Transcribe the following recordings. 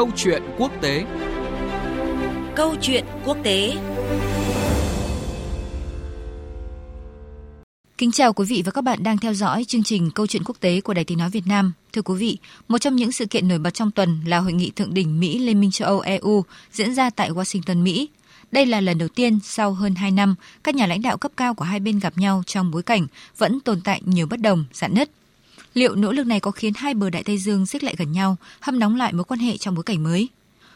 Câu chuyện quốc tế Câu chuyện quốc tế Kính chào quý vị và các bạn đang theo dõi chương trình Câu chuyện quốc tế của Đài Tiếng Nói Việt Nam. Thưa quý vị, một trong những sự kiện nổi bật trong tuần là Hội nghị Thượng đỉnh Mỹ Liên minh châu Âu EU diễn ra tại Washington, Mỹ. Đây là lần đầu tiên sau hơn 2 năm, các nhà lãnh đạo cấp cao của hai bên gặp nhau trong bối cảnh vẫn tồn tại nhiều bất đồng, dạn nứt. Liệu nỗ lực này có khiến hai bờ Đại Tây Dương xích lại gần nhau, hâm nóng lại mối quan hệ trong bối cảnh mới?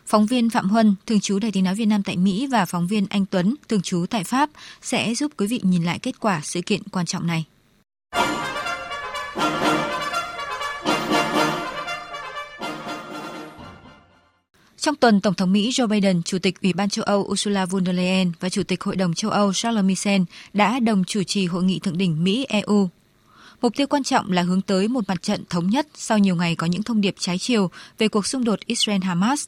Phóng viên Phạm Huân, thường trú Đài tiếng nói Việt Nam tại Mỹ và phóng viên Anh Tuấn, thường trú tại Pháp sẽ giúp quý vị nhìn lại kết quả sự kiện quan trọng này. Trong tuần, Tổng thống Mỹ Joe Biden, Chủ tịch Ủy ban châu Âu Ursula von der Leyen và Chủ tịch Hội đồng châu Âu Charles Michel đã đồng chủ trì hội nghị thượng đỉnh Mỹ-EU Mục tiêu quan trọng là hướng tới một mặt trận thống nhất sau nhiều ngày có những thông điệp trái chiều về cuộc xung đột Israel-Hamas.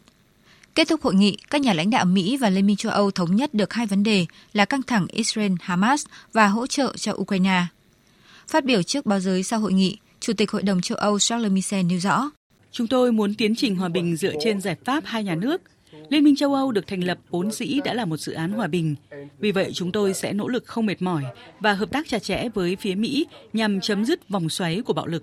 Kết thúc hội nghị, các nhà lãnh đạo Mỹ và Liên minh châu Âu thống nhất được hai vấn đề là căng thẳng Israel-Hamas và hỗ trợ cho Ukraine. Phát biểu trước báo giới sau hội nghị, Chủ tịch Hội đồng châu Âu Charles Michel nêu rõ. Chúng tôi muốn tiến trình hòa bình dựa trên giải pháp hai nhà nước – Liên minh châu Âu được thành lập vốn dĩ đã là một dự án hòa bình. Vì vậy chúng tôi sẽ nỗ lực không mệt mỏi và hợp tác chặt chẽ với phía Mỹ nhằm chấm dứt vòng xoáy của bạo lực.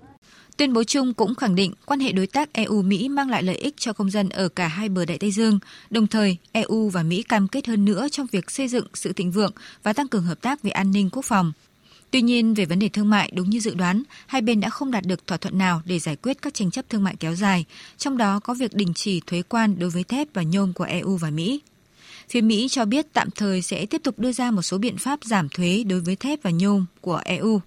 Tuyên bố chung cũng khẳng định quan hệ đối tác EU-Mỹ mang lại lợi ích cho công dân ở cả hai bờ Đại Tây Dương, đồng thời EU và Mỹ cam kết hơn nữa trong việc xây dựng sự thịnh vượng và tăng cường hợp tác về an ninh quốc phòng. Tuy nhiên, về vấn đề thương mại, đúng như dự đoán, hai bên đã không đạt được thỏa thuận nào để giải quyết các tranh chấp thương mại kéo dài, trong đó có việc đình chỉ thuế quan đối với thép và nhôm của EU và Mỹ. Phía Mỹ cho biết tạm thời sẽ tiếp tục đưa ra một số biện pháp giảm thuế đối với thép và nhôm của EU.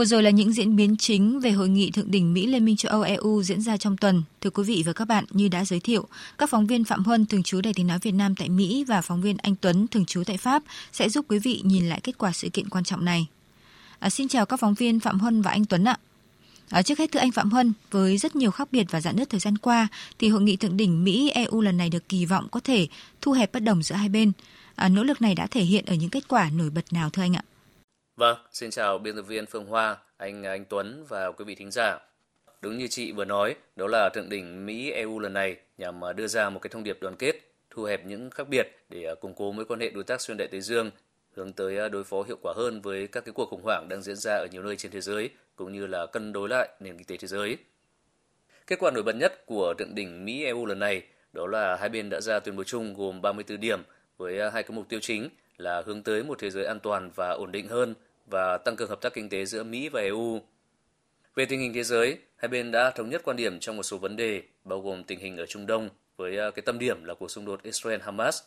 Vừa rồi là những diễn biến chính về hội nghị thượng đỉnh Mỹ Liên minh châu Âu EU diễn ra trong tuần. Thưa quý vị và các bạn, như đã giới thiệu, các phóng viên Phạm Huân thường trú Đài tiếng nói Việt Nam tại Mỹ và phóng viên Anh Tuấn thường trú tại Pháp sẽ giúp quý vị nhìn lại kết quả sự kiện quan trọng này. À, xin chào các phóng viên Phạm Huân và Anh Tuấn ạ. À, trước hết thưa anh Phạm Huân, với rất nhiều khác biệt và giãn nứt thời gian qua, thì hội nghị thượng đỉnh Mỹ EU lần này được kỳ vọng có thể thu hẹp bất đồng giữa hai bên. À, nỗ lực này đã thể hiện ở những kết quả nổi bật nào thưa anh ạ? Vâng, xin chào biên tập viên Phương Hoa, anh anh Tuấn và quý vị thính giả. Đúng như chị vừa nói, đó là thượng đỉnh Mỹ-EU lần này nhằm à, đưa ra một cái thông điệp đoàn kết, thu hẹp những khác biệt để à, củng cố mối quan hệ đối tác xuyên đại Tây Dương, hướng tới à, đối phó hiệu quả hơn với các cái cuộc khủng hoảng đang diễn ra ở nhiều nơi trên thế giới, cũng như là cân đối lại nền kinh tế thế giới. Kết quả nổi bật nhất của thượng đỉnh Mỹ-EU lần này đó là hai bên đã ra tuyên bố chung gồm 34 điểm với hai cái mục tiêu chính là hướng tới một thế giới an toàn và ổn định hơn và tăng cường hợp tác kinh tế giữa Mỹ và EU. Về tình hình thế giới, hai bên đã thống nhất quan điểm trong một số vấn đề, bao gồm tình hình ở Trung Đông với à, cái tâm điểm là cuộc xung đột Israel-Hamas,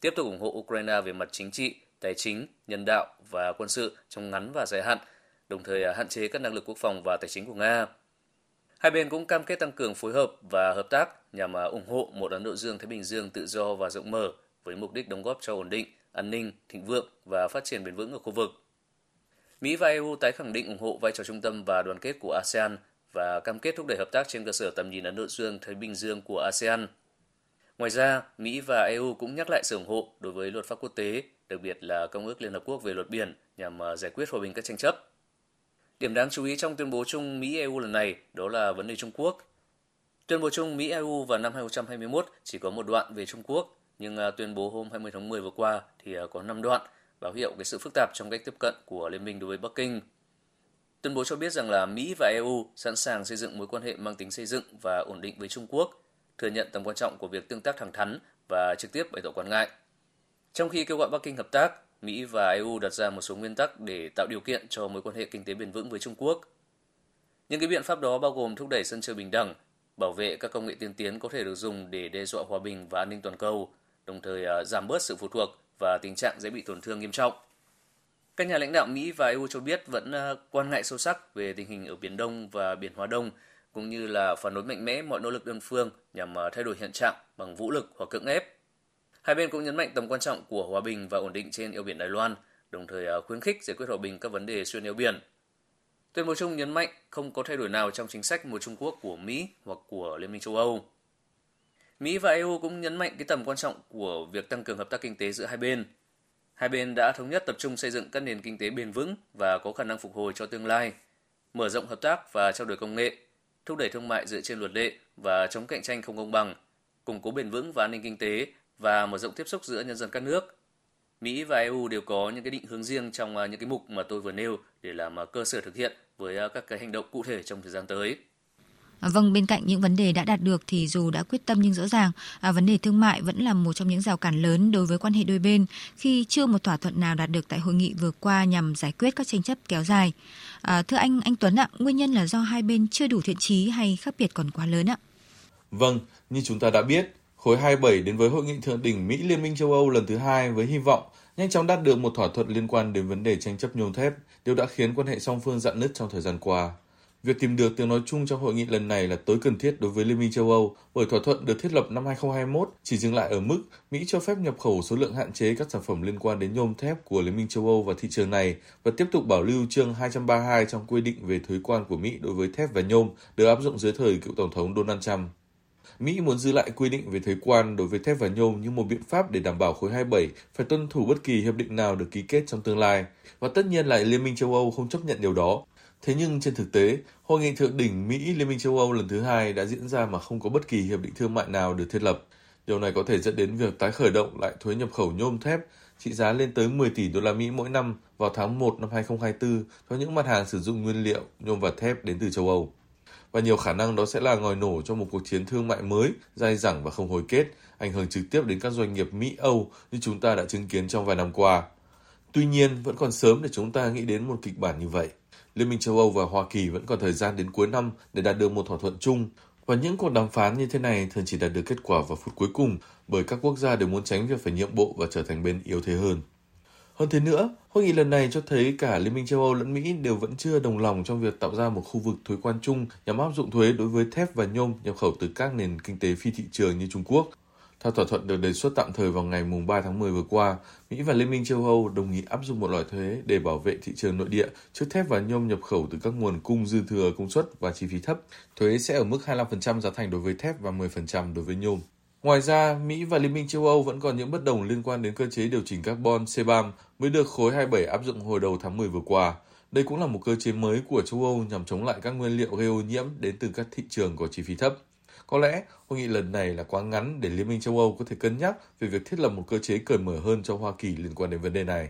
tiếp tục ủng hộ Ukraine về mặt chính trị, tài chính, nhân đạo và quân sự trong ngắn và dài hạn, đồng thời à, hạn chế các năng lực quốc phòng và tài chính của Nga. Hai bên cũng cam kết tăng cường phối hợp và hợp tác nhằm à, ủng hộ một Ấn Độ Dương-Thái Bình Dương tự do và rộng mở với mục đích đóng góp cho ổn định, an ninh, thịnh vượng và phát triển bền vững ở khu vực. Mỹ và EU tái khẳng định ủng hộ vai trò trung tâm và đoàn kết của ASEAN và cam kết thúc đẩy hợp tác trên cơ sở tầm nhìn Ấn Độ Dương Thái Bình Dương của ASEAN. Ngoài ra, Mỹ và EU cũng nhắc lại sự ủng hộ đối với luật pháp quốc tế, đặc biệt là Công ước Liên Hợp Quốc về luật biển nhằm à, giải quyết hòa bình các tranh chấp. Điểm đáng chú ý trong tuyên bố chung Mỹ-EU lần này đó là vấn đề Trung Quốc. Tuyên bố chung Mỹ-EU vào năm 2021 chỉ có một đoạn về Trung Quốc, nhưng à, tuyên bố hôm 20 tháng 10 vừa qua thì à, có 5 đoạn – báo hiệu cái sự phức tạp trong cách tiếp cận của Liên minh đối với Bắc Kinh. Tuyên bố cho biết rằng là Mỹ và EU sẵn sàng xây dựng mối quan hệ mang tính xây dựng và ổn định với Trung Quốc, thừa nhận tầm quan trọng của việc tương tác thẳng thắn và trực tiếp bày tỏ quan ngại. Trong khi kêu gọi Bắc Kinh hợp tác, Mỹ và EU đặt ra một số nguyên tắc để tạo điều kiện cho mối quan hệ kinh tế bền vững với Trung Quốc. Những cái biện pháp đó bao gồm thúc đẩy sân chơi bình đẳng, bảo vệ các công nghệ tiên tiến có thể được dùng để đe dọa hòa bình và an ninh toàn cầu, đồng thời à, giảm bớt sự phụ thuộc và tình trạng dễ bị tổn thương nghiêm trọng. Các nhà lãnh đạo Mỹ và EU cho biết vẫn ờ, quan ngại sâu sắc về tình hình ở Biển Đông và Biển Hoa Đông, cũng như là phản đối mạnh mẽ mọi nỗ lực đơn phương nhằm ờ, thay đổi hiện trạng bằng vũ lực hoặc cưỡng ép. Hai bên cũng nhấn mạnh tầm quan trọng của hòa bình và ổn định trên eo biển Đài Loan, đồng thời ờ, khuyến khích giải quyết hòa bình các vấn đề xuyên eo biển. Tuyên bố chung nhấn mạnh không có thay đổi nào trong chính sách một Trung Quốc của Mỹ hoặc của Liên minh châu Âu. Mỹ và EU cũng nhấn mạnh cái tầm quan trọng của việc tăng cường hợp tác kinh tế giữa hai bên. hai bên đã thống nhất tập trung xây dựng các nền kinh tế bền vững và có khả năng phục hồi cho tương lai, mở rộng hợp tác và trao đổi công nghệ, thúc đẩy thương mại dựa trên luật lệ và chống cạnh tranh không công bằng, củng cố bền vững và an ninh kinh tế và mở rộng tiếp xúc giữa nhân dân các nước. Mỹ và EU đều có những cái định hướng riêng trong à, những cái mục mà tôi vừa nêu để làm à, cơ sở thực hiện với à, các cái hành động cụ thể trong thời gian tới. À, vâng, bên cạnh những vấn đề đã đạt được thì dù đã quyết tâm nhưng rõ ràng à, vấn đề thương mại vẫn là một trong những rào cản lớn đối với quan hệ đôi bên khi chưa một thỏa thuận nào đạt được tại hội nghị vừa qua nhằm giải quyết các tranh chấp kéo dài. À, thưa anh, anh Tuấn ạ, nguyên nhân là do hai bên chưa đủ thiện trí hay khác biệt còn quá lớn ạ? Vâng, như chúng ta đã biết, khối 27 đến với hội nghị thượng đỉnh Mỹ Liên minh châu Âu lần thứ hai với hy vọng nhanh chóng đạt được một thỏa thuận liên quan đến vấn đề tranh chấp nhôm thép, điều đã khiến quan hệ song phương dạn nứt trong thời gian qua. Việc tìm được tiếng nói chung trong hội nghị lần này là tối cần thiết đối với Liên minh châu Âu, bởi thỏa thuận được thiết lập năm 2021 chỉ dừng lại ở mức Mỹ cho phép nhập khẩu số lượng hạn chế các sản phẩm liên quan đến nhôm thép của Liên minh châu Âu vào thị trường này và tiếp tục bảo lưu chương 232 trong quy định về thuế quan của Mỹ đối với thép và nhôm được áp dụng dưới thời cựu Tổng thống Donald Trump. Mỹ muốn giữ lại quy định về thuế quan đối với thép và nhôm như một biện pháp để đảm bảo khối 27 phải tuân thủ bất kỳ hiệp định nào được ký kết trong tương lai. Và tất nhiên là Liên minh châu Âu không chấp nhận điều đó. Thế nhưng trên thực tế, hội nghị thượng đỉnh Mỹ Liên minh châu Âu lần thứ hai đã diễn ra mà không có bất kỳ hiệp định thương mại nào được thiết lập. Điều này có thể dẫn đến việc tái khởi động lại thuế nhập khẩu nhôm thép trị giá lên tới 10 tỷ đô la Mỹ mỗi năm vào tháng 1 năm 2024 cho những mặt hàng sử dụng nguyên liệu nhôm và thép đến từ châu Âu. Và nhiều khả năng đó sẽ là ngòi nổ cho một cuộc chiến thương mại mới, dai dẳng và không hồi kết, ảnh hưởng trực tiếp đến các doanh nghiệp Mỹ-Âu như chúng ta đã chứng kiến trong vài năm qua. Tuy nhiên, vẫn còn sớm để chúng ta nghĩ đến một kịch bản như vậy. Liên minh châu Âu và Hoa Kỳ vẫn còn thời gian đến cuối năm để đạt được một thỏa thuận chung. Và những cuộc đàm phán như thế này thường chỉ đạt được kết quả vào phút cuối cùng bởi các quốc gia đều muốn tránh việc phải nhượng bộ và trở thành bên yếu thế hơn. Hơn thế nữa, hội nghị lần này cho thấy cả Liên minh châu Âu lẫn Mỹ đều vẫn chưa đồng lòng trong việc tạo ra một khu vực thuế quan chung nhằm áp dụng thuế đối với thép và nhôm nhập khẩu từ các nền kinh tế phi thị trường như Trung Quốc. Theo thỏa thuận được đề xuất tạm thời vào ngày 3 tháng 10 vừa qua, Mỹ và Liên minh châu Âu đồng ý áp dụng một loại thuế để bảo vệ thị trường nội địa trước thép và nhôm nhập khẩu từ các nguồn cung dư thừa công suất và chi phí thấp. Thuế sẽ ở mức 25% giá thành đối với thép và 10% đối với nhôm. Ngoài ra, Mỹ và Liên minh châu Âu vẫn còn những bất đồng liên quan đến cơ chế điều chỉnh carbon CBAM mới được khối 27 áp dụng hồi đầu tháng 10 vừa qua. Đây cũng là một cơ chế mới của châu Âu nhằm chống lại các nguyên liệu gây ô nhiễm đến từ các thị trường có chi phí thấp. Có lẽ hội nghị lần này là quá ngắn để Liên minh châu Âu có thể cân nhắc về việc thiết lập một cơ chế cởi mở hơn cho Hoa Kỳ liên quan đến vấn đề này.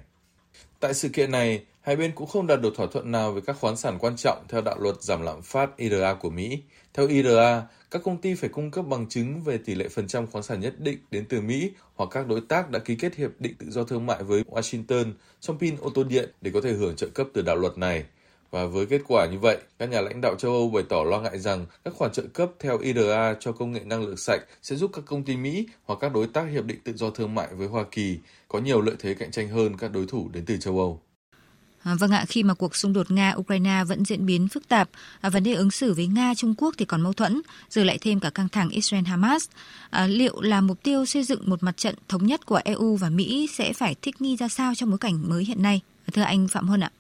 Tại sự kiện này, hai bên cũng không đạt được thỏa thuận nào về các khoáng sản quan trọng theo đạo luật giảm lạm phát IRA của Mỹ. Theo IRA, các công ty phải cung cấp bằng chứng về tỷ lệ phần trăm khoáng sản nhất định đến từ Mỹ hoặc các đối tác đã ký kết hiệp định tự do thương mại với Washington trong pin ô tô điện để có thể hưởng trợ cấp từ đạo luật này. Và với kết quả như vậy, các nhà lãnh đạo châu Âu bày tỏ lo ngại rằng các khoản trợ cấp theo IRA cho công nghệ năng lượng sạch sẽ giúp các công ty Mỹ hoặc các đối tác hiệp định tự do thương mại với Hoa Kỳ có nhiều lợi thế cạnh tranh hơn các đối thủ đến từ châu Âu. À, vâng ạ, khi mà cuộc xung đột Nga-Ukraine vẫn diễn biến phức tạp, à, vấn đề ứng xử với Nga-Trung Quốc thì còn mâu thuẫn, rồi lại thêm cả căng thẳng Israel-Hamas. À, liệu là mục tiêu xây dựng một mặt trận thống nhất của EU và Mỹ sẽ phải thích nghi ra sao trong bối cảnh mới hiện nay? Thưa anh Phạm Huân ạ.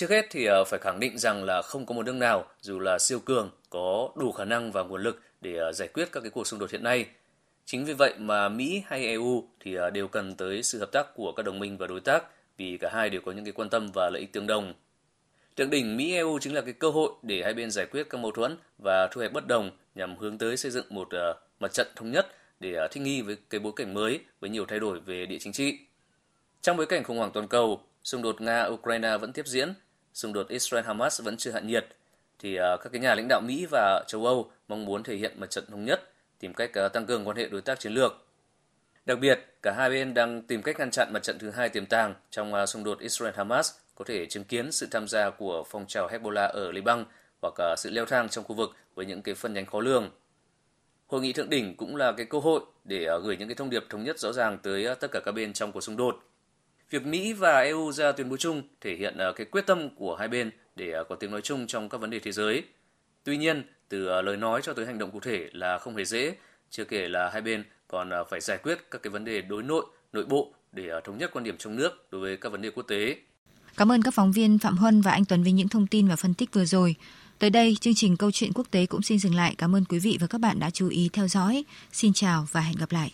Trước hết thì ờ, phải khẳng định rằng là không có một nước nào dù là siêu cường có đủ khả năng và nguồn lực để ờ, giải quyết các cái cuộc xung đột hiện nay. Chính vì vậy mà Mỹ hay EU thì ờ, đều cần tới sự hợp tác của các đồng minh và đối tác vì cả hai đều có những cái quan tâm và lợi ích tương đồng. Thượng đỉnh Mỹ EU chính là cái cơ hội để hai bên giải quyết các mâu thuẫn và thu hẹp bất đồng nhằm hướng tới xây dựng một mặt trận thống nhất để thích nghi với cái bối cảnh mới với nhiều thay đổi về địa chính trị. Trong bối cảnh khủng hoảng toàn cầu, xung đột Nga-Ukraine vẫn tiếp diễn, xung đột Israel-Hamas vẫn chưa hạ nhiệt, thì ờ, các cái nhà lãnh đạo Mỹ và châu Âu mong muốn thể hiện mặt trận thống nhất, tìm cách ờ, tăng cường quan hệ đối tác chiến lược Đặc biệt, cả hai bên đang tìm cách ngăn chặn mặt trận thứ hai tiềm tàng trong ờ, xung đột Israel-Hamas có thể chứng kiến sự tham gia của phong trào Hezbollah ở Liban hoặc cả sự leo thang trong khu vực với những cái phân nhánh khó lường. Hội nghị thượng đỉnh cũng là cái cơ hội để gửi những cái thông điệp thống nhất rõ ràng tới tất cả các bên trong cuộc xung đột. Việc Mỹ và EU ra tuyên bố chung thể hiện ờ, cái quyết tâm của hai bên để ờ, có tiếng nói chung trong các vấn đề thế giới. Tuy nhiên, từ ờ, lời nói cho tới hành động cụ thể là không hề dễ, chưa kể là hai bên còn phải giải quyết các cái vấn đề đối nội, nội bộ để thống nhất quan điểm trong nước đối với các vấn đề quốc tế. Cảm ơn các phóng viên Phạm Huân và anh Tuấn với những thông tin và phân tích vừa rồi. Tới đây, chương trình Câu chuyện quốc tế cũng xin dừng lại. Cảm ơn quý vị và các bạn đã chú ý theo dõi. Xin chào và hẹn gặp lại.